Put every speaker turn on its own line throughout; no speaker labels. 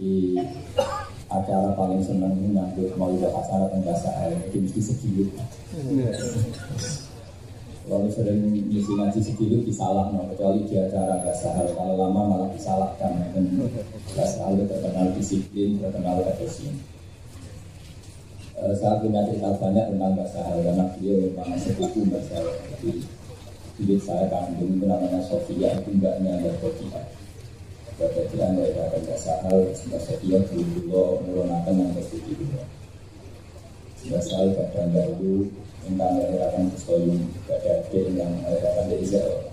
di acara paling seneng ini nyambut mau juga acara tentang saya jadi mesti sedikit kalau sering ngisi ngaji sedikit disalah no, kecuali di acara gak sahal kalau lama malah disalahkan. Dan gak sahal terkenal disiplin terkenal efisien. Uh, saya punya cerita banyak tentang Mbak Sahal karena beliau memang sepupu Mbak Sahal jadi saya kandung itu namanya Sofia itu mbaknya Mbak Sofia Mbak Sofia Mbak ada Mbak Sahal Mbak Sofia dulu yang bersetuju dulu Mbak Sahal pada Mbak Lu tentang mengadakan kesoyun pada adik yang mengadakan dari Israel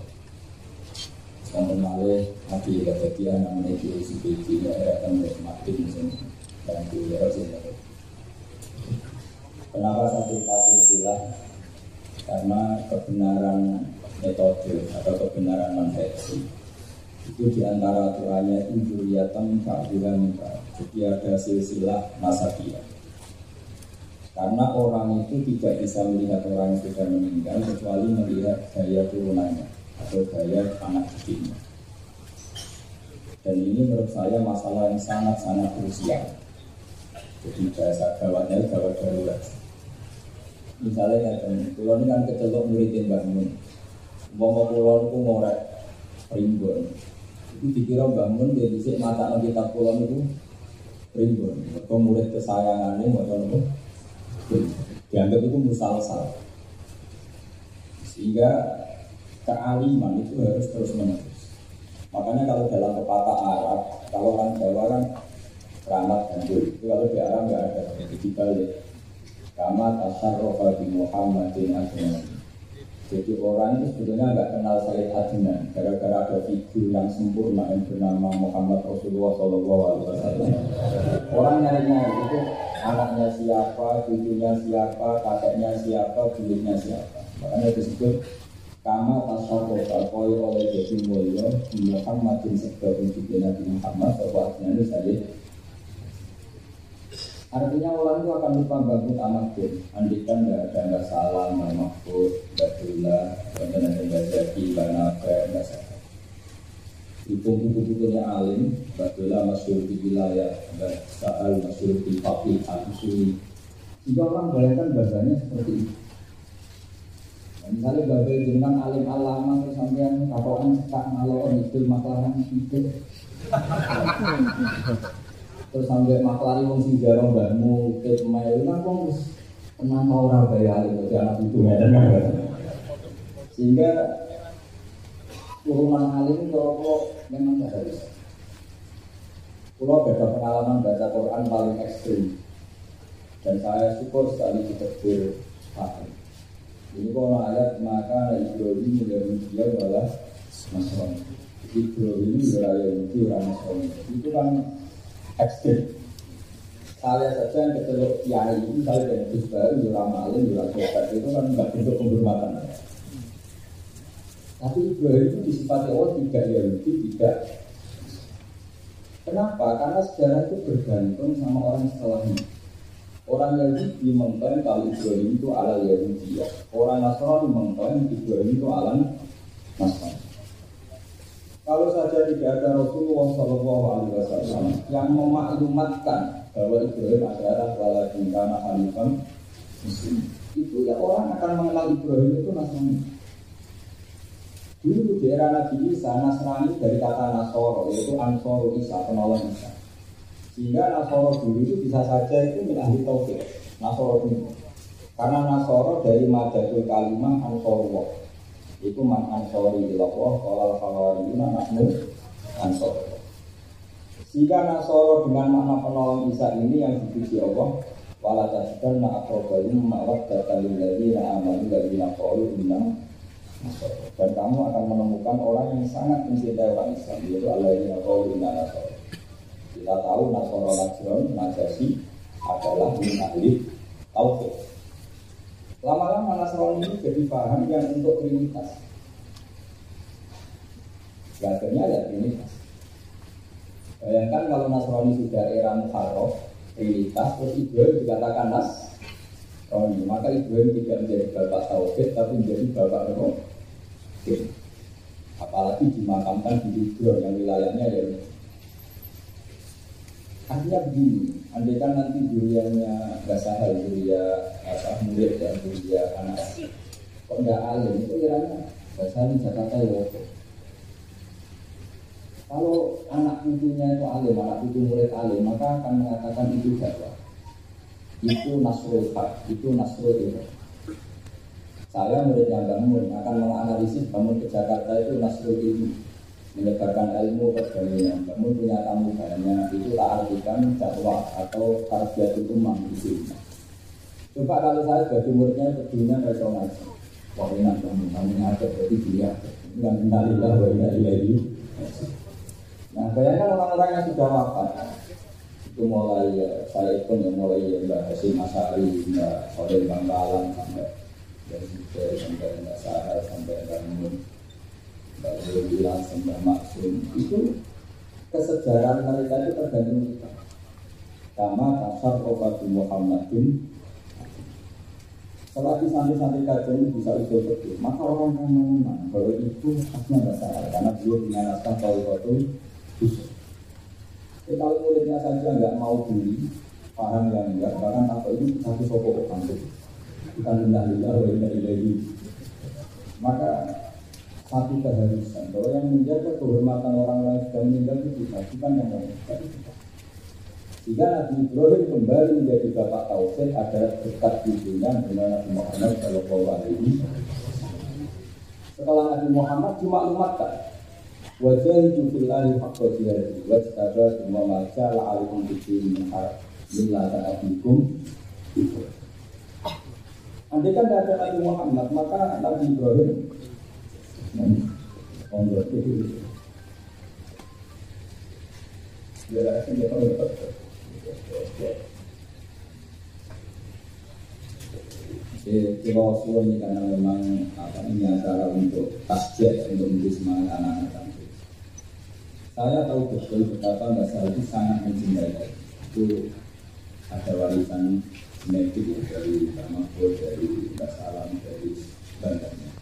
Sekarang malah hati kejadian namanya Kiai Subedi mengadakan Makin dan di Rasulullah Kenapa saya cerita silsilah? Karena kebenaran metode atau kebenaran manfaksi itu di antara aturannya itu juriatan keadilan jadi ada silsilah nasabiyah karena orang itu tidak bisa melihat orang yang sudah meninggal kecuali melihat gaya turunannya atau gaya anak cucunya. Dan ini menurut saya masalah yang sangat-sangat krusial. Jadi bahasa gawatnya gawat darurat. Misalnya kan pulau ini kan kecelok muridin bangun mau pulau itu ngorek rimbun itu dikira bangun dia bisa mata kita pulau itu. Rimbun. Atau murid kesayangannya mau tahu dianggap itu musal-sal. Sehingga kealiman itu harus terus menerus. Makanya kalau dalam pepatah Arab kalau orang Jawa kan keramat ganjil itu kalau di Arab nggak ada. Jadi dibalik Kama tasarrofa di Muhammadin Jadi orang itu sebetulnya nggak kenal Sayyid Adnan Gara-gara ada figur yang sempurna yang bernama Muhammad Rasulullah SAW Orang nyari-nyari itu anaknya siapa, cucunya siapa, kakeknya siapa, buyutnya siapa. Makanya disebut Kama tasarrofa koi oleh Jadi Mulyo Di Muhammadin sebab wujudnya Nabi Muhammad Bahwa Adnan itu Sayyid Artinya orang itu akan lupa bangun anak pun Andikan tidak ada nggak salah, nggak mahfud, nggak gula, dan nggak jadi, nggak nafe, nggak salah. Itu buku-bukunya alim, gula masyur di wilayah, nggak saal masyur di papi, al-usuli. Jika orang bayangkan bahasanya seperti itu. Nah, misalnya babai dengan alim alama terus sampean kapan cekak ngalor itu makalah itu terus sampai maklari wong sing jarang mbahmu ke itu kan wong wis tenang ora bayar itu anak itu ngeten sehingga turunan alim kalau memang tidak harus Pulau beda pengalaman baca Quran paling ekstrim dan saya syukur sekali ditegur paham. Ini kalau ayat maka Ibrahim dari dia malah Nasrani. Ibrahim dari Yahudi orang Nasrani. Itu kan ekstrim. Saya saja yang kecelok kiai saya dari Gus Baru, Yura Malin, Yura Sobat itu kan nggak bentuk penghormatan. Tapi Ibrahim itu disifati Allah tidak Yahudi, tidak. Kenapa? Karena sejarah itu bergantung sama orang setelahnya. Orang Yahudi mengklaim kalau Ibrahim itu ala Yahudi. Orang Nasrani mengklaim Ibrahim itu ala Nasrani. Kalau saja tidak ada Rasulullah Shallallahu Alaihi Wasallam yang memaklumatkan bahwa Ibrahim adalah waladin karena hanifan muslim, itu ya orang akan mengenal Ibrahim itu Nasrani. Dulu di era Nabi Isa, Nasrani dari kata Nasoro, yaitu Ansoro Isa, penolong Isa. Sehingga Nasoro dulu itu bisa saja itu ahli tauhid. Nasoro dulu. Karena Nasoro dari Madatul Kalimah Ansorullah itu man ansori ilallah kalau kawariyuna nahnu ansor jika nasoro dengan makna penolong Isa ini yang dipuji Allah wala tasdan na akrobalim mawat datalil ladina amanu ladina qalu inna dan kamu akan menemukan orang yang sangat mencintai orang Islam yaitu Allah yang qalu inna nasor kita tahu nasoro najron najasi adalah min ahli tauhid Lama-lama Nasrani ini jadi paham yang untuk trinitas. Ya, akhirnya ya trinitas. Bayangkan kalau Nasrani sudah era Muharram, trinitas, terus Ibrahim dikatakan Nasrani. Maka Ibrahim tidak menjadi bapak Tauhid, tapi menjadi bapak Roh. Apalagi dimakamkan di Ibrahim yang wilayahnya ya Artinya begini, andai kan nanti duriannya gak sahal, duria apa murid ya, duria anak kok nggak alim itu kiranya gak sahal Jakarta ya Kalau anak putunya itu alim, anak putu murid alim, maka akan mengatakan itu dakwah. Itu nasrul hak, itu nasrul ilmu. Saya murid yang bangun akan menganalisis bangun ke Jakarta itu nasrul ilmu menyebarkan ilmu perdamaian. Kamu punya tamu banyak, itu tak artikan dakwah atau umam itu. Coba kalau saya sebagai muridnya pedulinya resonansi. Wah enak kamu, kamu ada berarti dia. Bukan innalillah wa inna ilaihi. Nah bayangkan orang-orang yang sudah wafat itu mulai ya, saya pun yang mulai ya Mbak Hasim Asari, Mbak Sodir Bangkalan sampai dari sampai Mbak Sarah sampai Mbak Mun Mbak bilang Mbak Maksum itu kesejarahan mereka itu tergantung kita. Sama kasar obat Muhammadin Selagi santri-santri kajian bisa usul betul, maka orang akan mengenang bahwa itu nggak salah karena beliau punya naskah kalau itu usul. Jadi kalau muridnya saja nggak mau beli, paham yang enggak, bahkan apa ini satu sopok itu bukan rendah rendah, maka satu keharusan bahwa yang menjaga kehormatan orang lain sudah meninggal itu kita bukan yang lain jika Nabi Ibrahim kembali menjadi bapak tauhid adalah dekat cucunya dengan Nabi Muhammad Shallallahu Alaihi Setelah Nabi Muhammad cuma umatkan wajah itu filahi hakka jihadi wajtaba semua maja la'alikum bikin minhar millata abikum Andai kan tidak ada Nabi Muhammad, maka Nabi Ibrahim Monggo itu. Ya, ini Jadi kalau suruh ini karena memang apa ini acara untuk tasjid untuk memberi semangat anak-anak kami. Saya tahu betul betapa Mbak Salih sangat mencintai itu ada warisan genetik dari Mbak Mahfud, dari Mbak Salam, dari Banten.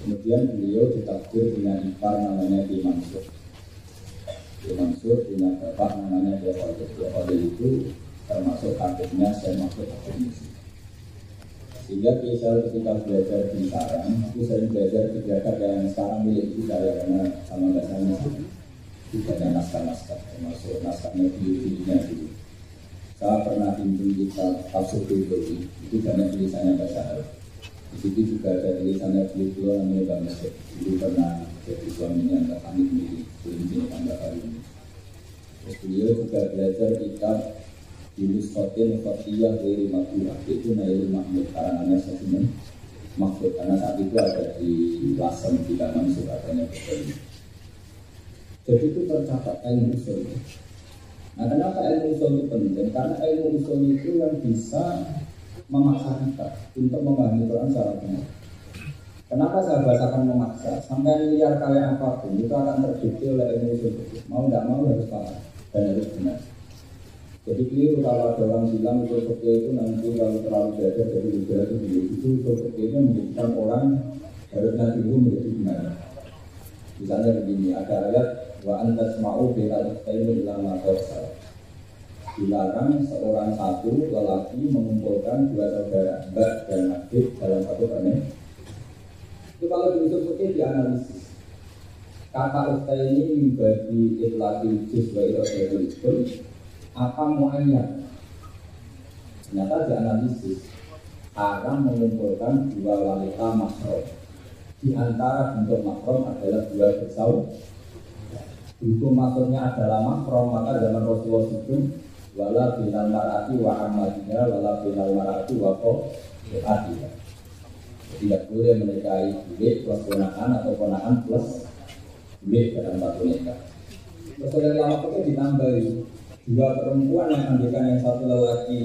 Kemudian beliau ditakdir punya ipar namanya Ki Mansur. Ki Mansur punya bapak namanya Ki Khalid. Ki Khalid itu termasuk kakeknya saya masuk kakek Sehingga Ki ketika belajar di Sarang itu sering belajar di Jakarta yang sekarang milik itu saya karena sama bahasanya itu banyak naskah-naskah termasuk naskahnya di-nya dulu. Saya pernah pimpin kitab Tafsir Bidoi, itu banyak tulisannya bahasa Arab. Di situ juga ada tulisannya beliau namanya Bang Mesir. Itu pernah jadi suaminya Mbak Hamid di Kelinci Tambah hari ini. Terus beliau juga belajar kitab Yunus Khotin Khotiyah dari Makmurah itu Nailul Mahmud karangannya Sesimen Mahfud karena saat itu ada di Lasem di adanya betul. Jadi itu tercatat ilmu usul. Nah kenapa ilmu usul itu penting? Karena ilmu usul itu yang bisa memaksa kita untuk memahami Quran secara benar. Kenapa saya bahasakan memaksa? Sampai miliar kali apa pun itu akan terbukti oleh ilmu sosial. Mau tidak mau harus paham dan harus benar. Jadi keliru kalau ada orang bilang usul itu nanti kalau terlalu belajar dari usul itu itu usul itu menjadikan orang harus nanti dulu menjadi benar. Misalnya begini, ada ayat wa antas ma'u bi al-ilmi lama salah dilarang seorang satu lelaki mengumpulkan dua saudara mbak dan adik dalam satu permen. Itu kalau diusul seperti dianalisis. Kata ustaz ini membagi itlaki juz wa itu apa muayyan ternyata dianalisis. Haram mengumpulkan dua wanita makrom di antara bentuk makrom adalah dua bersaud. Itu maksudnya adalah makrom maka zaman Rasulullah itu wala binal marati wa amalinya wala binal marati wa adinya tidak boleh menikahi bulik plus ponakan atau ponakan plus bulik dalam satu nikah. Terus oleh lama itu ditambahi dua perempuan yang andikan yang satu lelaki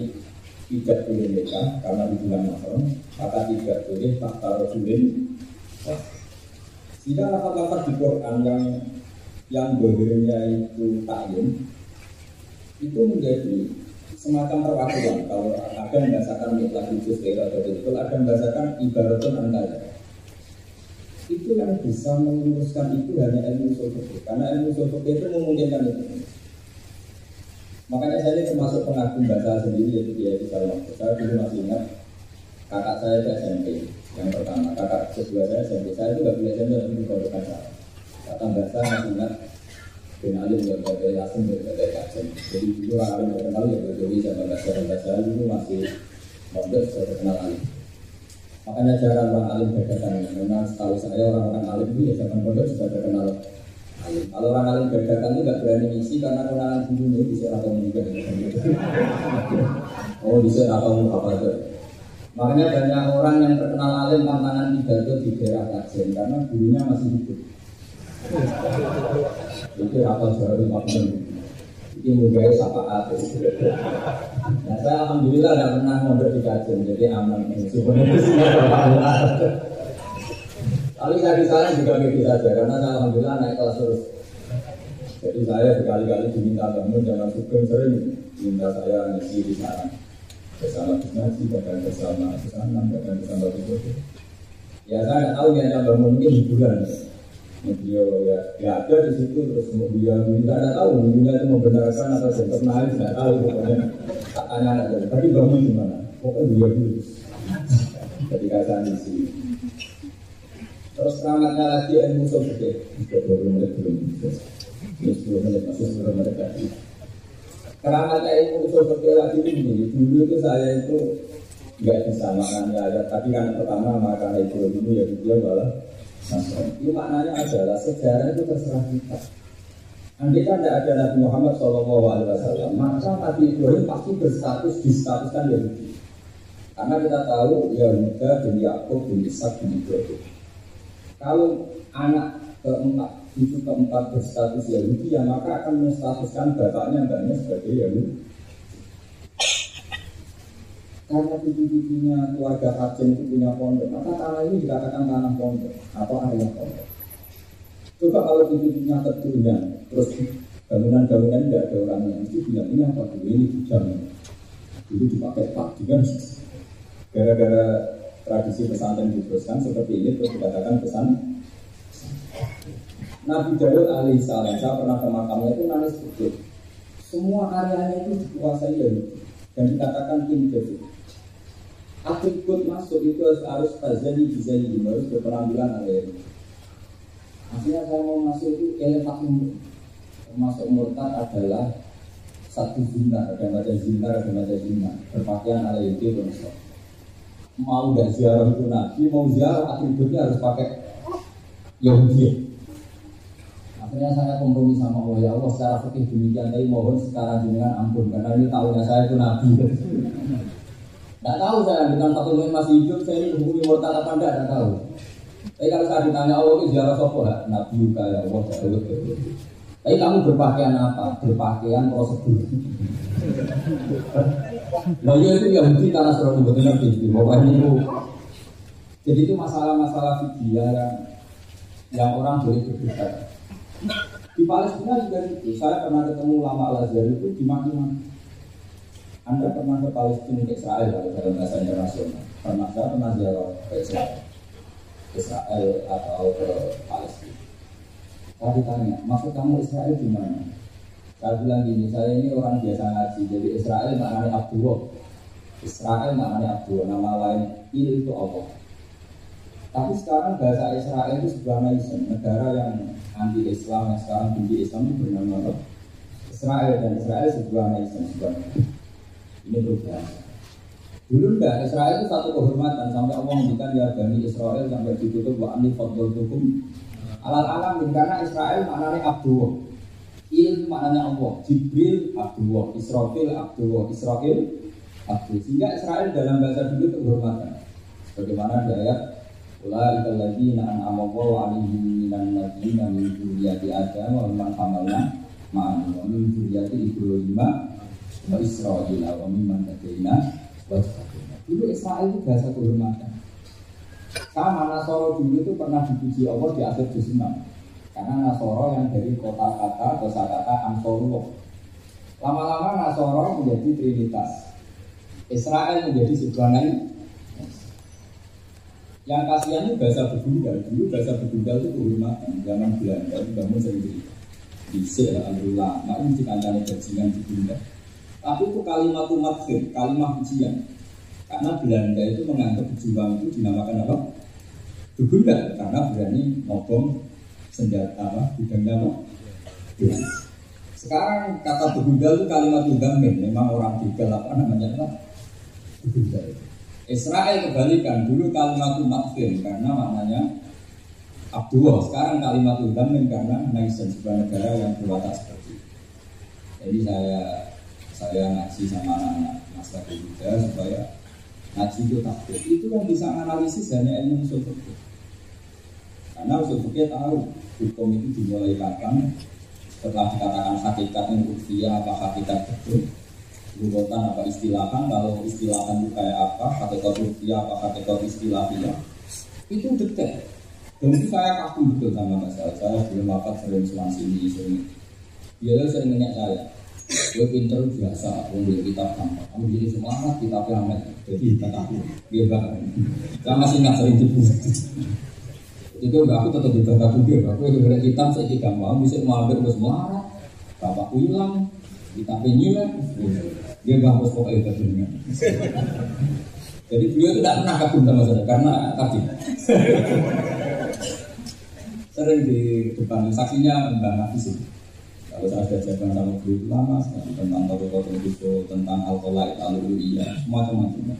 tidak boleh nikah karena di bulan mahram maka tidak boleh tak taruh jika lafaz-lafaz di Quran yang yang bohirnya itu taklim itu menjadi semacam perwakilan. Kalau ada yang membahasakan mitlak khusus daerah atau itu ada yang membahasakan ibaratun antara. Itu yang bisa meluruskan itu hanya ilmu usul karena ilmu usul itu memungkinkan itu. Makanya saya termasuk pengagum bahasa sendiri yaitu dia di Saya dulu masih ingat kakak saya ke SMP yang pertama, kakak kedua saya SMP. Saya itu nggak boleh SMP tapi di saya. Kata bahasa masih ingat bin alim nggak ada yasin nggak ada kajen. Jadi itu orang alim terkenal ya berjogi sama bahasa bahasa dulu masih pondok sudah terkenal alim. Makanya jarang orang alim bedakan. Memang setahu saya orang-orang alim itu ya zaman pondok sudah terkenal alim. Kalau orang alim bedakan itu nggak berani misi karena kenalan sendiri bisa atau juga. Oh bisa atau apa aja. Makanya banyak orang yang terkenal alim tantangan pidato di daerah kajian karena gurunya masih hidup. Itu apa jauh lima menit. Ini mungkin sapa atas. Nah saya alhamdulillah tidak pernah mondok di kajian, jadi aman. Sebenarnya Tapi saya di sana juga begitu saja karena saya alhamdulillah naik kelas terus. Jadi saya berkali-kali diminta bangun jangan suka sering minta saya ngisi di sana bersama Nabi, bahkan bersama bersama, bahkan bersama itu. Ya saya nggak tahu ya yang mungkin hiburan. Beliau ya, ya ada di situ terus beliau minta nggak tahu beliau itu membenarkan atau pernah tidak tahu pokoknya tak tanya ada. Tapi bangun gimana? Pokoknya beliau dulu. Ketika saya di sini. Terus serangannya lagi ilmu sosial. Sudah 20 menit belum. Ini 10 menit masih 10 menit lagi. Keramatnya ilmu fikih lagi ini Dulu itu saya itu nggak bisa maknanya ya, tapi kan pertama makanya itu dulu ya dia malah Itu maknanya adalah sejarah itu terserah kita. Andai kan tidak ada Nabi Muhammad SAW, maka Nabi Ibrahim pasti berstatus distatuskan Yahudi. Karena kita tahu Yahuda bin Yakub bin Ishak bin Ibrahim. Kalau anak keempat itu keempat berstatus Yahudi ya maka akan menstatuskan bapaknya mbaknya sebagai Yahudi karena cucu-cucunya keluarga Hajim itu punya pondok maka tanah ini dikatakan tanah pondok atau area pondok. Coba kalau cucu-cucunya keturunan terus bangunan-bangunan tidak ada orangnya itu bilang ini apa? Dulu ini bujang dulu dipakai pak dengan gara-gara tradisi pesantren diteruskan seperti ini terus dikatakan pesan. Nabi Dawud alaihissalam, saya pernah ke makamnya itu nangis betul. Semua areanya itu dikuasai Yahudi. Dan dikatakan tim David. Atribut masuk itu harus tazani bizani harus berpenampilan ada Akhirnya saya mau masuk itu elefak Masuk murtad adalah satu zina, ada macam zina, ada macam zina. Berpakaian ala itu Mau dan ziarah itu nabi, mau ziarah atributnya harus pakai Yahudi. Akhirnya saya kompromi sama Allah ya Allah secara fikih demikian tapi mohon sekarang dengan ampun karena ini tahunya saya itu nabi. Tidak tahu saya dengan satu menit masih hidup saya ini hubungi murtad apa enggak tidak tahu. Tapi kalau saya ditanya Allah ini ziarah sopo lah nabi juga ya Allah Tapi kamu berpakaian apa? Berpakaian prosedur. Nah ya itu Yahudi karena selalu betul nabi. Pokoknya itu. Jadi itu masalah-masalah fikih yang yang orang boleh berdebat. Di Palestina juga itu, saya pernah ketemu lama Al-Azhar itu di Madinah. Anda pernah ke Palestina ke Israel kalau dalam bahasa internasional? Pernah saya pernah jalan ke Israel, Israel atau ke Palestina. Saya ditanya, maksud kamu Israel di mana? Saya bilang gini, saya ini orang biasa ngaji, jadi Israel maknanya Abdullah. Israel maknanya Abdullah, nama lain Il itu Allah. Tapi sekarang bahasa Israel itu sebuah nation, negara yang anti Islam yang sekarang benci Islam itu bernama? Israel dan Israel sebuah nation sebenarnya. Ini perubahan. Dulu enggak, Israel itu satu kehormatan. Sampai Allah menghentikan ya Bani Israel sampai ditutup wa ani fadl tukum. Alat alam karena Israel maknanya Abdullah Il maknanya Allah Jibril Abdullah Israfil Abdullah Israfil Abdullah sehingga Israel dalam bahasa dulu kehormatan. Bagaimana ayat Ulaika alladziina an'ama Allahu 'alaihim minan nabiyyiina min dzurriyyati Adam wa mimman hamalna ma'an wa min dzurriyyati Ibrahim wa Israil wa mimman hadaina wa Dulu Israel itu bahasa kehormatan. Sama Nasoro dulu itu pernah dipuji Allah di akhir juz 6. Karena Nasoro yang dari kota kata kosa kata Ansorullah. Lama-lama Nasoro menjadi trinitas. Israel menjadi sebuah yang kasihan itu bahasa begundal. Dulu bahasa begundal itu kehormatan zaman Belanda. Itu bangun cerita. Bisa lah, alhamdulillah. Nah ini dikancani bajingan begundal. Tapi itu kalimat umat kalimat ujian. Karena Belanda itu menganggap pejuang itu dinamakan apa? Dugunda karena berani ngobong senjata apa? Bidangnya apa? Sekarang kata begundal itu kalimat men memang orang begal apa namanya apa? Begundal. Israel kebalikan dulu kalimat makfir karena maknanya Abdullah. Sekarang kalimat men karena nation sebuah negara yang berwatak seperti itu. Jadi saya saya ngaji sama anak-anak masa juga supaya ngaji itu takut. Itu yang bisa analisis hanya ilmu usul Karena usul tahu hukum itu dimulai kapan, setelah dikatakan hakikat yang usia apa hakikat betul Lugotan apa istilahan kalau istilahan itu kayak apa hakikat usia apa hakikat istilahnya itu detail. Dan itu saya kaku betul sama masalah saya belum apa sering selang sini sini dia sering nanya saya gue pinter biasa. Gue kitab gampang. Kamu jadi semangat kita amat jadi kita kaku dia bahkan saya masih nggak sering itu enggak aku tetap dibaca juga aku itu berat hitam saya tidak mau. Bisa mau ambil bos marah bapakku hilang. Kita penyilang dia bagus pokoknya dunia jadi beliau itu tidak pernah kagum sama saya. Karena tadi. Sering di depan saksinya mbak Nafis kalau saya sudah jaga sama itu lama sekali tentang toko-toko itu tentang alkoholite, aluluia, semua macam-macam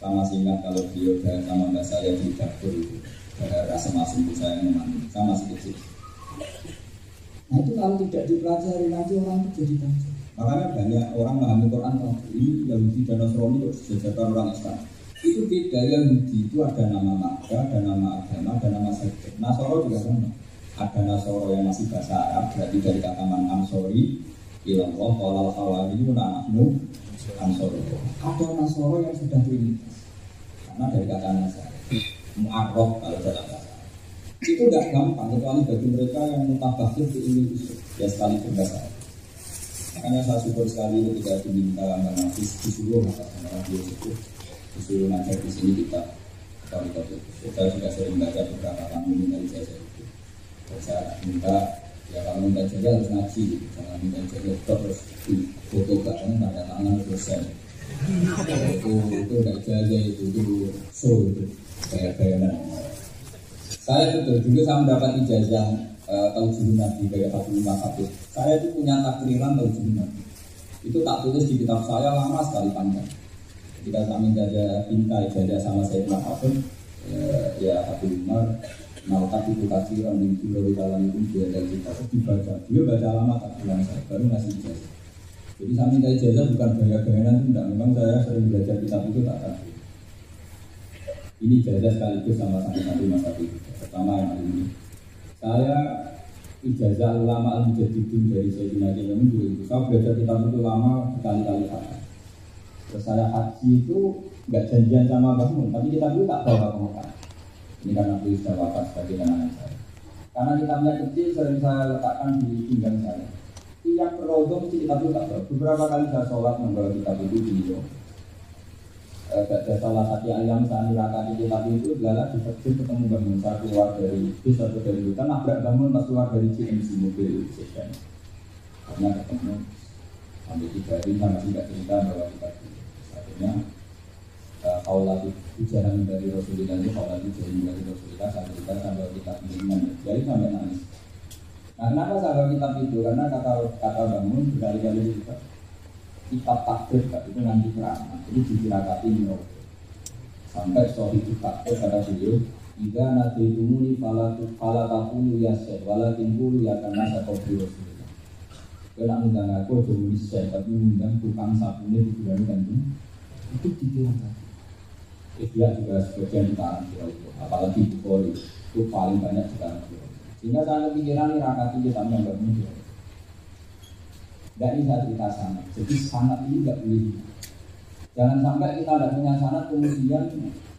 sama singkat kalau beliau sama mbak saya di dapur itu rasa masuk itu saya memang sama masih kecil. Nah itu kalau tidak dipelajari nanti orang itu jadi kacau. Makanya banyak orang memahami Quran tahu ini Yahudi dan Nasrani itu sejajar orang Islam. Itu beda Yahudi itu ada nama marga, ada nama agama, ada nama sekte. Nasoro juga sama. Ada Nasoro yang masih bahasa Arab, berarti dari kata man Ansori, ilallah, walal hawari, anakmu, Ansori. Ada Nasoro yang sudah trinitas. Karena dari kata Nasara mu'arrof kalau dalam bahasa itu tidak gampang kecuali bagi mereka yang mutabakhir di ilmu usul ya sekali berbahasa makanya saya syukur sekali ketika diminta Mbak Nafis disuruh maka sama dia itu disuruh ngajar di sini kita kami itu saya juga sering baca beberapa minta ijazah itu saya minta ya kalau minta ijazah harus ngaji. Jangan minta ijazah terus foto bareng tanda tangan selesai. Itu itu nggak ijazah itu itu show itu. Kayak kayak saya betul dulu saya mendapat ijazah uh, tahu Nabi kayak lima satu saya itu punya takriran tahu Nabi. Itu tak tulis di kitab saya lama sekali panjang. Ketika kami ijazah pinta ijazah sama saya Hafid uh, ya Habib Umar Naukat itu kaciran di Pulau Dalam itu dia dari kita dibaca dia baca lama takriran saya baru ngasih ijazah jadi saya minta ijazah bukan gaya-gayaan tidak memang saya sering belajar kitab itu tak tahu ini jaga sekaligus sama satu-satu masa itu. Pertama yang ini. Saya ijazah ulama al mujadidin dari Sayyidina Kiai juga itu. Saya belajar kitab itu lama berkali-kali kali. Terus saya haji itu nggak janjian sama bangun, tapi kita itu tak bawa ke Mekah. Ini aku sudah wafat sebagai anak saya. Karena kitabnya kecil, sering saya letakkan di pinggang saya. Tiap perodong mesti kitab itu tak. Beberapa kali saya sholat membawa kitab itu di Gak ada salah satu ayam sani rakati tapi itu adalah di masjid ketemu bangun saya keluar dari bis atau dari hutan nabrak bangun pas keluar dari CMC mobil session karena ketemu sampai tiga hari saya masih tidak cerita bahwa kita akhirnya kau lagi ujaran dari Rasulullah kau lagi ujaran dari Rasulullah saya cerita sampai kita pinjaman jadi sampai nangis. Nah kenapa saya kitab itu? Karena kata kata bangun berkali-kali juga kitab takbir itu nanti keramat ini ditirakati menurut sampai soal itu takbir kata beliau jika nanti itu muni fala fala takulu ya seh wala timbulu ya karena saya kau beliau Kena undang aku seh tapi undang tukang sabunnya di bulan ganti itu ditirakati Ikhlas juga sebagian di tangan itu apalagi Bukhari itu paling banyak di tangan sehingga saya kepikiran ini rakati kita nggak mudah tidak bisa cerita sanat. Jadi sanat ini tidak boleh. Jangan sampai kita tidak punya sanat kemudian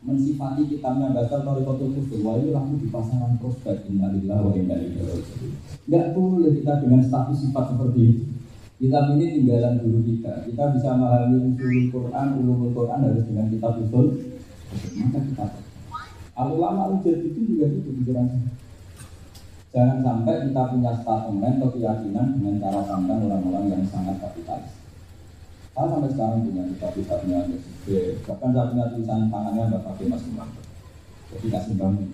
mensifati kitabnya batal dari kotor kufur. Wah itu langsung dipasangkan prospek innalillah wa inna ilaihi Tidak boleh kita dengan status sifat seperti itu. Kitab ini tinggalan guru kita. Kita bisa memahami usul Quran, ulumul Quran harus dengan kitab usul. Kita. Al-ulama ujar itu juga itu pikiran saya. Jangan sampai kita punya statement atau keyakinan dengan cara pandang orang-orang yang sangat kapitalis. Saya sampai sekarang punya kitab-kitabnya bahkan saya punya tulisan tangannya nggak pakai Mas Umar. Jadi kasih bangun.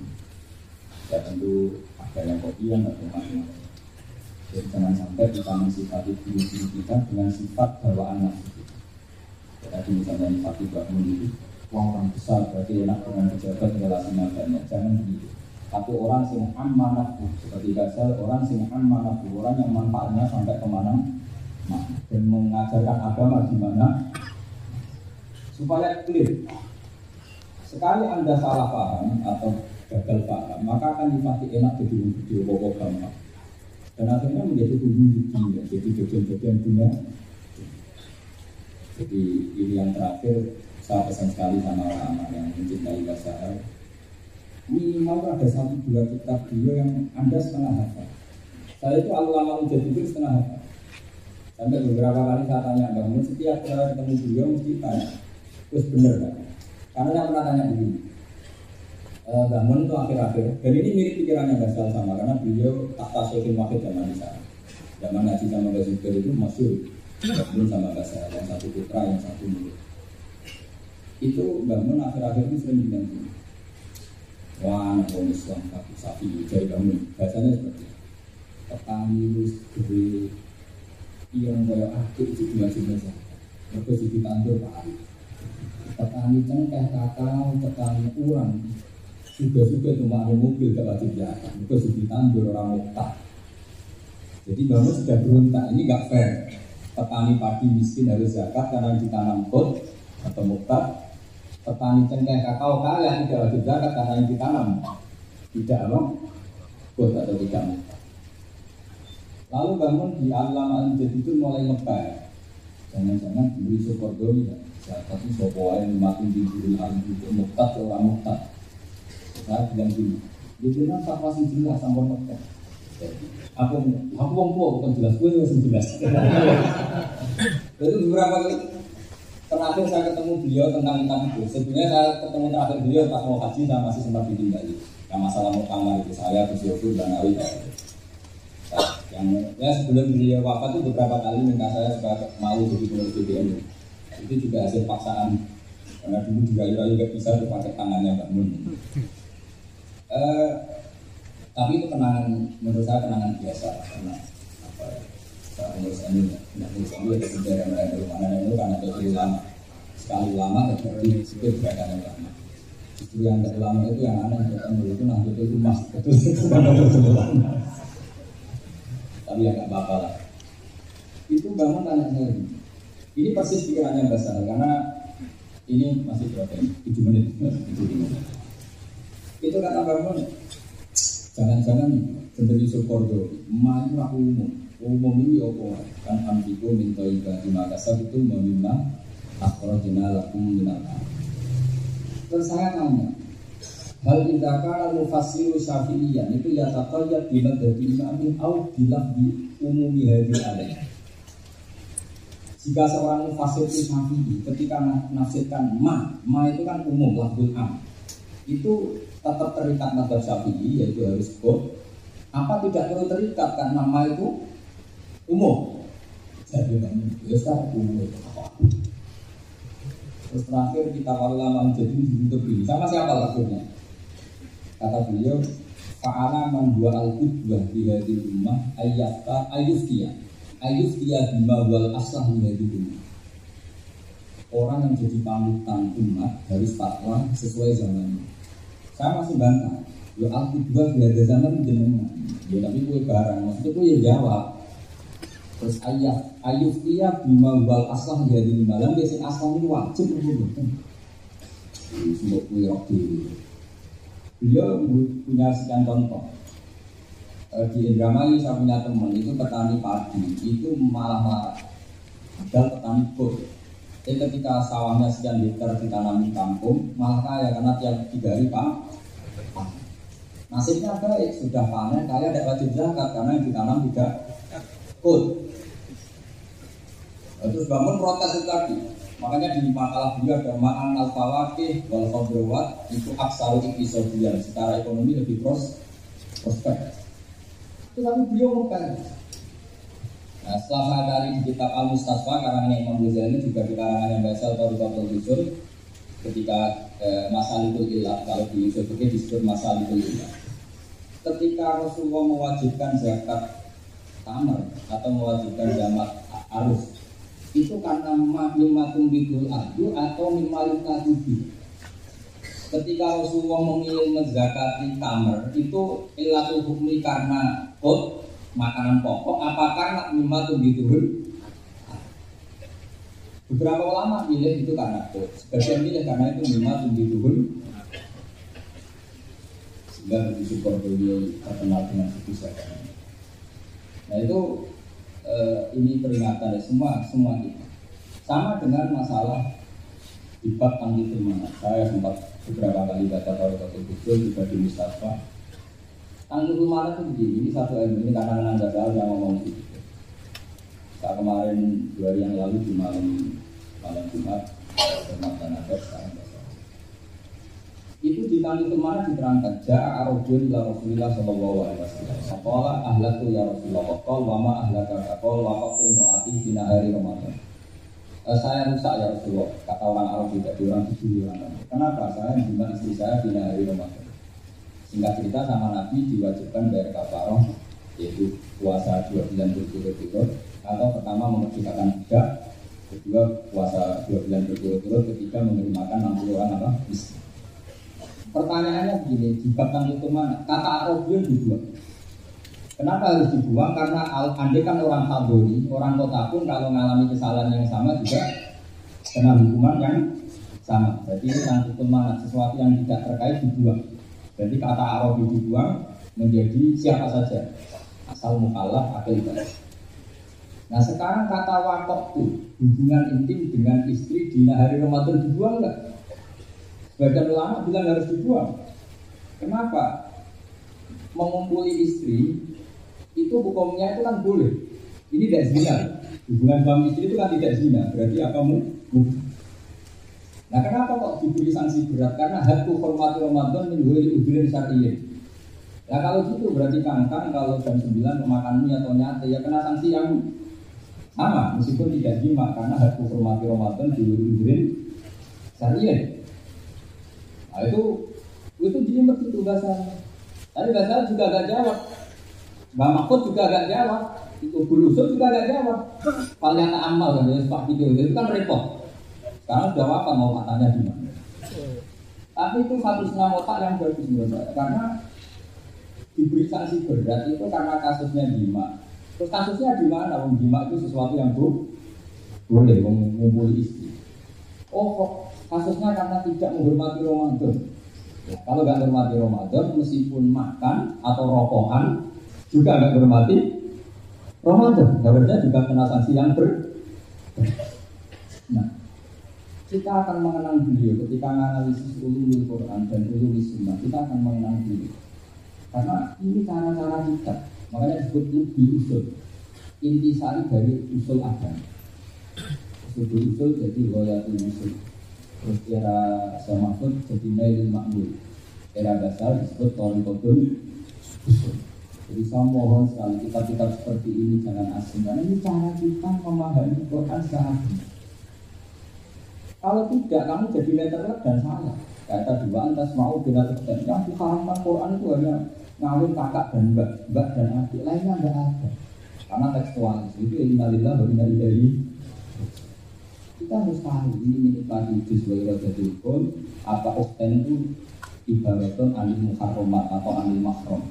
Ya tentu ada yang kopian, ada yang macam Jadi jangan sampai kita mensifati diri kita dengan sifat bawaan nafsu kita. Tadi misalnya sifat bangun itu, orang besar berarti enak dengan pejabat relasinya banyak. Jangan begitu. Tapi orang sing amanah seperti Gazal, orang sing amanah orang yang manfaatnya sampai ke mana nah, dan mengajarkan agama di mana supaya clear. Sekali anda salah paham atau gagal paham, maka akan dipakai enak di video pokok gampang. Dan akhirnya menjadi dunia, jadi bagian-bagian dunia. Jadi ini yang terakhir saya pesan sekali sama orang-orang yang mencintai bahasa Arab minimal ada satu dua kitab beliau yang anda setengah hafal. Saya itu ulama udah itu setengah hafal. Sampai beberapa kali saya tanya bangun setiap kali ketemu beliau mesti tanya, terus bener kan? Karena saya pernah tanya begini, e, bangun itu akhir-akhir, dan ini mirip pikirannya Basal sama karena beliau tak tasawufin wakil zaman di sana. Zaman ngaji sama Basal itu masuk bangun sama Basal, yang satu putra, yang satu murid. Itu bangun akhir-akhir itu sering bilang Wah, anak orang Islam sapi jadi kamu bahasanya seperti petani itu gede yang kayak akhir itu dua jenis mereka jadi tandur pari petani cengkeh kakao petani urang. Juga-juga cuma ada mobil gak wajib jalan mereka jadi tandur orang muktah jadi bangun sudah berontak ini gak fair petani padi miskin harus zakat karena ditanam pot atau muktah petani cengkeh kakao kaya tidak wajib zakat karena yang ditanam. Tidak apa? Buat atau tidak lalu bangun di alam jadi itu mulai ngebar jangan-jangan diberi syukur doi ya. Tapi sopo yang mati di alam itu muktat orang muktat saya bilang dia bilang tak pasti jelas sama muktat aku aku mau bukan jelas gue masih jelas itu beberapa kali Terakhir saya ketemu beliau tentang kitab itu. Sebenarnya saya ketemu terakhir beliau pas mau haji saya masih sempat ditinggali. Yang masalah muktamar itu saya, Gus Yofu dan Awi. Yang ya sebelum beliau wafat itu beberapa kali minta saya supaya mau jadi penulis BBM. Itu juga hasil paksaan. Karena dulu juga rayu juga bisa dipakai tangannya Mbak Mun. Eh, tapi itu kenangan menurut saya kenangan biasa karena apa ya saya ini, tidak menurut saya itu sejarah mereka mana itu karena itu lama sekali lama terjadi itu gerakan yang lama. Justru yang tidak lama itu yang aneh datang dulu itu nanti itu emas itu Tapi ya nggak apa-apa lah. Itu bangun tanya saya ini persis pikirannya besar karena ini masih berapa ini? 7 menit, 7 menit. Itu kata bangun, jangan-jangan bener Yusuf Kordo, main aku umum. Umum ini apa? Kan ambiku minta ibadah makasar itu memima akhrajna lakum minal terus saya tanya hal indaka mufassiru syafi'iyan itu ya taqayyad bila dari imamin au bila di umumi hadi alaih jika seorang mufassir itu syafi'i ketika nafsirkan ma ma itu kan umum lafzul am. Itu tetap terikat nazar syafi'i yaitu harus kod apa tidak perlu terikat? Karena ma itu umum. Jadi besar umum terus terakhir kita lama jadi untuk ini. Sama siapa lakunya kata beliau Fa'ala man dua al qudwah di hadil rumah ayyafta ayyuftiya ayyuftiya bima wal aslah di hadil orang yang jadi panutan umat harus fatwa sesuai zamannya saya masih bantah Yo al qudwah di hadil zaman jenengan. Ya tapi gue barang, maksudnya gue ya jawab. Terus ayat ayat iya bima wal aslah jadi malam biasa asal ini wajib itu Sudah kuyok dulu. Beliau punya sekian contoh. Eh, di Indramayu saya punya teman itu petani padi itu malah marah. Ada petani pur. Jadi ketika sawahnya sekian liter ditanami kampung malah kaya karena tiap tiga hari pak. Nasibnya baik, sudah panen, kaya tidak wajib zakat karena yang ditanam tidak kut. Terus bangun protes itu tadi. Makanya di makalah beliau ada ma'an al fawakih wal khobrawat itu aksaru iktisodian secara ekonomi lebih pros prospek. Itu tapi beliau bukan. Nah, setelah di kitab Al Mustafa karangan Imam Ghazali juga di karangan yang Basal Tariqatul Usul ketika eh, masa itu ilah kalau di Yusuf disebut masa itu ilah. Ketika Rasulullah mewajibkan zakat tamar atau mewajibkan jamak arus itu karena mimatum bidul adu atau mimalut tubi. Ketika Rasulullah memilih menzakati tamar itu ilatul hukmi karena kot makanan pokok apa karena mimma tumbuh Beberapa ulama pilih itu karena itu. Sebagian pilih karena itu mimma tumbuh Sehingga begitu beliau terkenal dengan saja. Nah itu eh, ini peringatan ya semua semua kita. Sama dengan masalah di bab tangki mana. Saya sempat beberapa kali baca Taurat Kudus juga di Mustafa Anggur kemarin itu begini, ini satu ini karena anak tahu yang ngomong gitu. Saat kemarin dua hari yang lalu di malam malam Jumat, Jumat dan sekarang itu di tangki kemarin diterangkan Ja'a Arabun ila Rasulullah Sallallahu Alaihi Wasallam. Sekolah ahlatu ya Rasulullah. Kol wama ahlaka? Kol waktu imro'ati bina hari Ramadan. Eh, saya rusak ya Rasulullah kata orang Arab juga di orang tujuh orang Kenapa? Saya menjumpa istri saya bina hari Ramadan. Singkat cerita sama Nabi diwajibkan bayar kafaroh yaitu puasa dua bulan berturut-turut. Atau pertama memerdekakan budak, kedua puasa dua bulan berturut-turut, ketiga menerima makan 60 orang apa? Miskin. Pertanyaannya begini, di bab itu mana? Kata Arabian dibuang. Kenapa harus dibuang? Karena andai kan orang Saburi, orang kota pun kalau mengalami kesalahan yang sama juga kena hukuman yang sama. Jadi ini nanti mana sesuatu yang tidak terkait dibuang. Jadi kata Arabi dibuang menjadi siapa saja asal mukallaf akil Nah sekarang kata waktu itu hubungan intim dengan istri di hari Ramadan dibuang enggak? Sebagian ulama bilang harus dibuang. Kenapa? Mengumpuli istri itu hukumnya itu kan boleh. Ini tidak zina. Hubungan suami istri itu kan tidak zina. Berarti apa mu? Nah kenapa kok diberi sanksi berat? Karena hakku hormati Ramadan menjual ujian syariah. Ya kalau gitu berarti kangkang kalau jam 9 memakan mie atau nyate ya kena sanksi yang sama meskipun tidak jima karena hakku hormati Ramadan menjual ujian syariah. Nah itu itu jima itu bahasa. Tapi bahasa juga agak jawab. Mbak Mahfud juga agak jawab. Itu Bulusul juga agak jawab. Kalian amal kan, ya, Pak Video itu kan repot. Sekarang sudah apa mau matanya di mana? Tapi itu satu setengah otak yang bagus menurut saya karena diberi sanksi berat itu karena kasusnya Bima. Terus kasusnya di mana? Bima itu sesuatu yang bu boleh mengumpul istri. Oh kok kasusnya karena tidak menghormati Ramadan. Kalau nggak menghormati Ramadan, meskipun makan atau rokokan juga nggak menghormati Ramadan. Harusnya juga kena sanksi yang ber. Nah, kita akan mengenang beliau ketika menganalisis ulumul Quran dan ulumul sunnah kita akan mengenang beliau karena ini cara-cara kita makanya disebut lebih usul intisari dari usul agama usul usul jadi royatul usul terus era Mahfud jadi nailul makmul era dasar disebut torikotul jadi saya mohon sekali kita-kita seperti ini jangan asing karena ini cara kita memahami Quran benar kalau tidak, kamu jadi letterlek dan salah. Kata dua, antas mau bila terjadi. Yang diharamkan Quran itu hanya ngawin kakak dan mbak, mbak dan adik. Lainnya tidak ada. Karena tekstualis itu innalillah wa inna ilaihi kita harus tahu ini menikmati juz wa iradatul kul apa ukten itu ibaratun anil muharramat atau anil mahram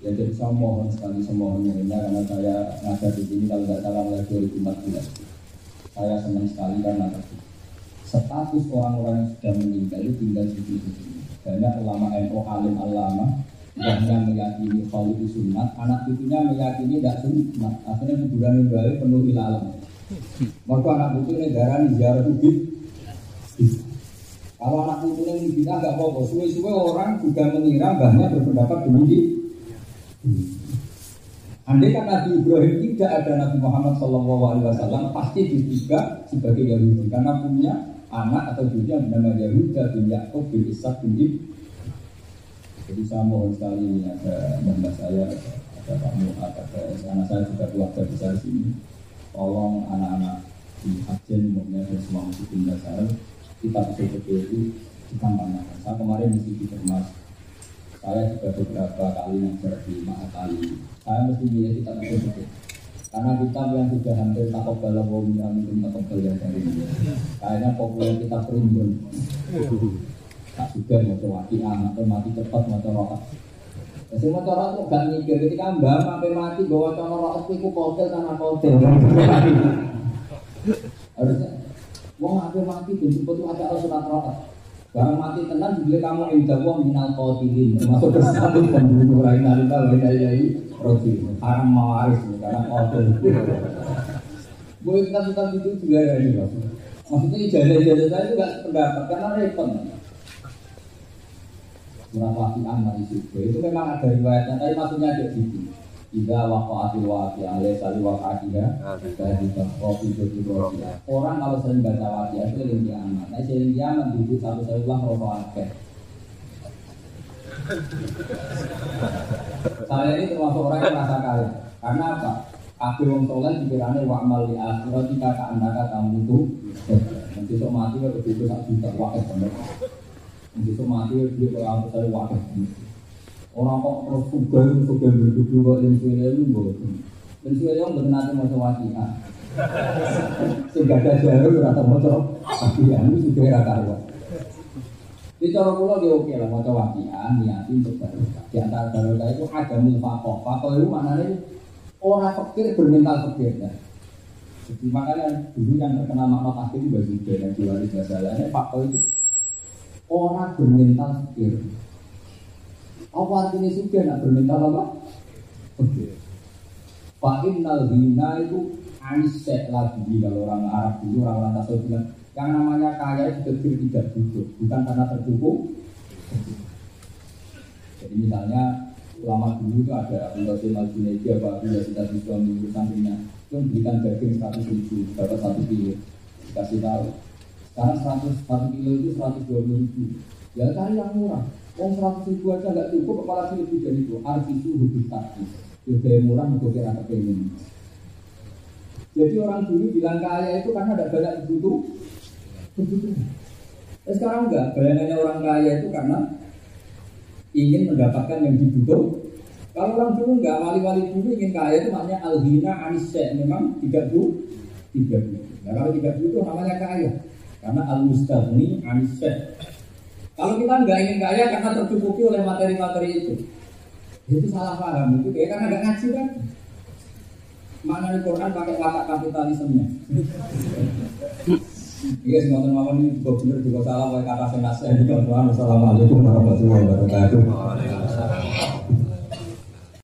ya jadi saya mohon sekali semohon mohonnya karena saya ngajar di sini kalau nggak salah mulai 2014 saya senang sekali karena tadi status orang-orang yang sudah meninggal itu tinggal di situ. Banyak ulama NU alim alama yang meyakini itu sunat, anak cucunya meyakini tidak sunat. Akhirnya kuburan baru penuh ilalam. Maka anak cucu negara ziarah ubid. Kalau anak cucu yang kita nggak apa-apa, suwe-suwe orang juga mengira banyak berpendapat demikian. Andai kan Nabi Ibrahim tidak ada Nabi Muhammad SAW, pasti diduga sebagai Yahudi karena punya anak atau cucu yang bernama Yahuda bin Yakub bin Ishak bin Ibrahim. Jadi saya mohon sekali ada mbak saya, ada Bapak Muhammad, karena saya juga keluarga besar sini. Tolong anak-anak di Aceh, umumnya dan semua muslim dasar, kita betul-betul itu dikampanyakan. Saya kemarin mesti di Termas, saya juga beberapa kali ngajar di Mahatali. Saya mesti milih kita betul-betul. Karena kita yang sudah hampir takut dalam wong yang mungkin takut yang dari ini. Kayaknya populer kita perimbun. Tak juga mau coba atau mati cepat mau semua cara itu gak mikir ketika mbak sampai mati bawa cara roh itu kotel karena kotel. Harusnya, wong sampai mati dan sebut itu ada surat roh. Barang mati tenang dibeli kamu indah wong minal kotilin termasuk bersatu pembunuh lain alita lain ayai roti haram mawaris karena kotel. Gue kita kita itu juga ya ini Maksudnya ijazah-ijazah saya juga pendapat karena repot surat waki'an dari situ itu memang ada riwayatnya tapi maksudnya ada di situ Ida waqa'atil waqi'ah alaih sali waqa'atiha Dari kopi itu Orang kalau sering baca waqi'ah itu sering kiamat Nah sering kiamat duduk satu saya ulang rokok akeh. Saya ini termasuk orang yang merasa kaya. Karena apa? Aku wong soleh pikirannya wa amal di akhirat jika ka andaka tamu itu Nanti sok mati begitu tak juta wakil bener Begitu mati dia kalau aku cari wakil. Orang kok terus suka suka berdua kok yang suwe itu. Dan suwe itu nggak nanti mau wakian. Sehingga ada jarum atau mau wakian itu sudah rata rata. Di cara pulau dia oke lah mau wakian niatin untuk barokah. Di antara barokah itu ada mulfakoh. Fakoh itu mana nih? Orang fakir bermental fakir ya. Jadi makanya dulu yang terkenal makna fakir itu bagi dia yang diwaris masalahnya fakir itu Orang bermental pikir. Apa artinya suka nak bermental apa? Pikir. Pak Innal Hina itu anisek lagi kalau orang Arab dulu orang tasawuf bilang yang namanya kaya itu kecil tidak butuh bukan karena tercukup jadi misalnya ulama dulu itu ada Abu Qasim al Junaidi apa Abu Yazid al Bistami sampingnya itu memberikan daging 100 ribu dapat satu kilo dikasih tahu sekarang 100 satu kilo itu 120 ribu. Ya cari yang murah. Uang 100 ribu aja nggak cukup, apalagi lebih dari itu. Arti itu lebih tadi. Lebih murah untuk kira kepengen. Jadi orang dulu bilang kaya itu karena ada banyak butuh. Begitu. Eh, sekarang enggak, bayangannya orang kaya itu karena ingin mendapatkan yang dibutuh. Kalau orang dulu enggak, wali-wali dulu ingin kaya itu maknanya anisya, memang tidak bu, tidak bu. Nah kalau tidak butuh namanya kaya. Karena al mustahni anisyah. Kalau kita nggak ingin kaya karena tercukupi oleh materi-materi itu, itu salah paham. Itu kayak karena nggak ngaji kan. Mana di Quran pakai watak kapitalismenya. Iya, semua teman-teman ini juga benar juga salah, kata senasnya. Assalamualaikum warahmatullahi wabarakatuh.